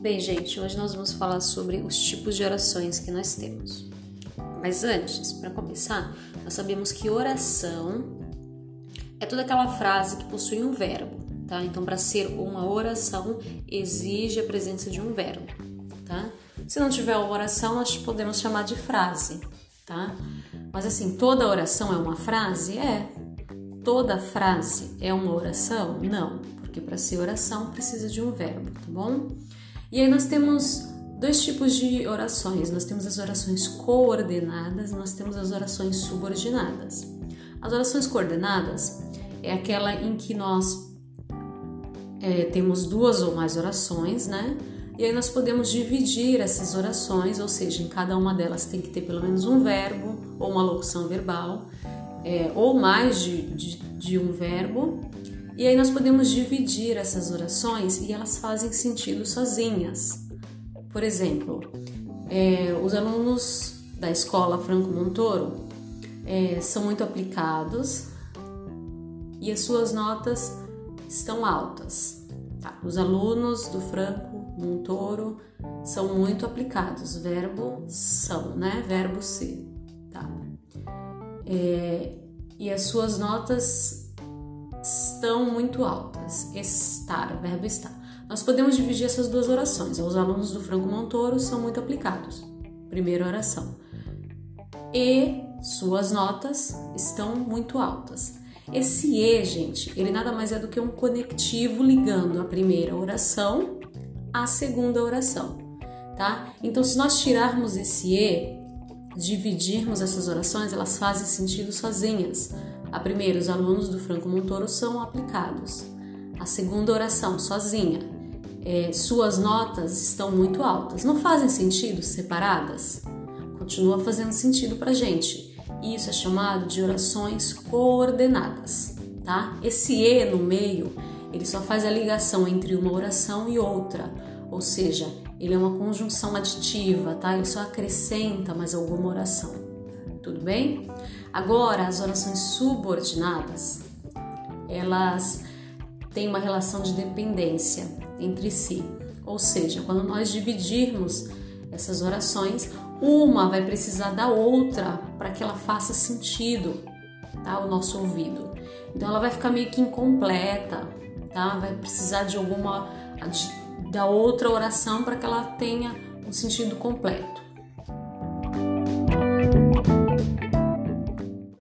Bem, gente, hoje nós vamos falar sobre os tipos de orações que nós temos. Mas antes, para começar, nós sabemos que oração é toda aquela frase que possui um verbo, tá? Então, para ser uma oração, exige a presença de um verbo, tá? Se não tiver uma oração, nós podemos chamar de frase, tá? Mas assim, toda oração é uma frase? É. Toda frase é uma oração? Não, porque para ser oração precisa de um verbo, tá bom? E aí nós temos dois tipos de orações. Nós temos as orações coordenadas, nós temos as orações subordinadas. As orações coordenadas é aquela em que nós é, temos duas ou mais orações, né? E aí nós podemos dividir essas orações, ou seja, em cada uma delas tem que ter pelo menos um verbo ou uma locução verbal, é, ou mais de, de, de um verbo, e aí nós podemos dividir essas orações e elas fazem sentido sozinhas. Por exemplo, é, os alunos da escola Franco Montoro é, são muito aplicados e as suas notas estão altas. Tá? Os alunos do Franco Montoro são muito aplicados. Verbo são, né? Verbo ser. Tá? É, e as suas notas estão muito altas. Estar, verbo estar. Nós podemos dividir essas duas orações. Os alunos do Franco Montoro são muito aplicados. Primeira oração. E suas notas estão muito altas. Esse e, gente, ele nada mais é do que um conectivo ligando a primeira oração à segunda oração, tá? Então, se nós tirarmos esse e, dividirmos essas orações, elas fazem sentido sozinhas. A primeira, os alunos do Franco Montoro são aplicados. A segunda oração, sozinha. É, suas notas estão muito altas. Não fazem sentido separadas? Continua fazendo sentido para gente. Isso é chamado de orações coordenadas, tá? Esse e no meio, ele só faz a ligação entre uma oração e outra, ou seja, ele é uma conjunção aditiva, tá? Ele só acrescenta mais alguma oração. Tudo bem? Agora, as orações subordinadas, elas têm uma relação de dependência entre si. Ou seja, quando nós dividirmos essas orações, uma vai precisar da outra para que ela faça sentido, tá? O nosso ouvido. Então ela vai ficar meio que incompleta, tá? Vai precisar de alguma de, da outra oração para que ela tenha um sentido completo.